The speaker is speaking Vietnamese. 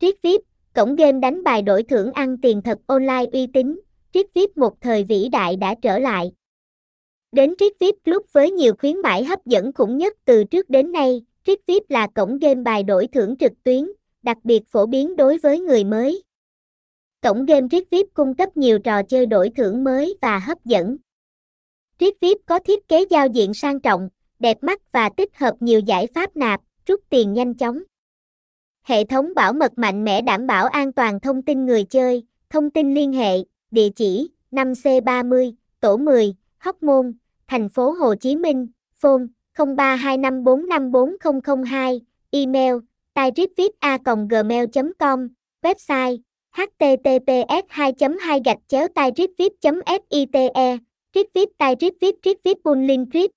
Triết VIP, cổng game đánh bài đổi thưởng ăn tiền thật online uy tín, Triết VIP một thời vĩ đại đã trở lại. Đến Triết VIP Club với nhiều khuyến mãi hấp dẫn khủng nhất từ trước đến nay, Triết VIP là cổng game bài đổi thưởng trực tuyến, đặc biệt phổ biến đối với người mới. Cổng game Triết VIP cung cấp nhiều trò chơi đổi thưởng mới và hấp dẫn. Triết VIP có thiết kế giao diện sang trọng, đẹp mắt và tích hợp nhiều giải pháp nạp, rút tiền nhanh chóng. Hệ thống bảo mật mạnh mẽ đảm bảo an toàn thông tin người chơi, thông tin liên hệ, địa chỉ 5C30, tổ 10, Hóc Môn, thành phố Hồ Chí Minh, phone 0325454002, email tairipvip.gmail.com, website https 2 2 gạch chéo tairipvip site e, Trip VIP Tai Trip VIP Triết VIP Bull Link Trip.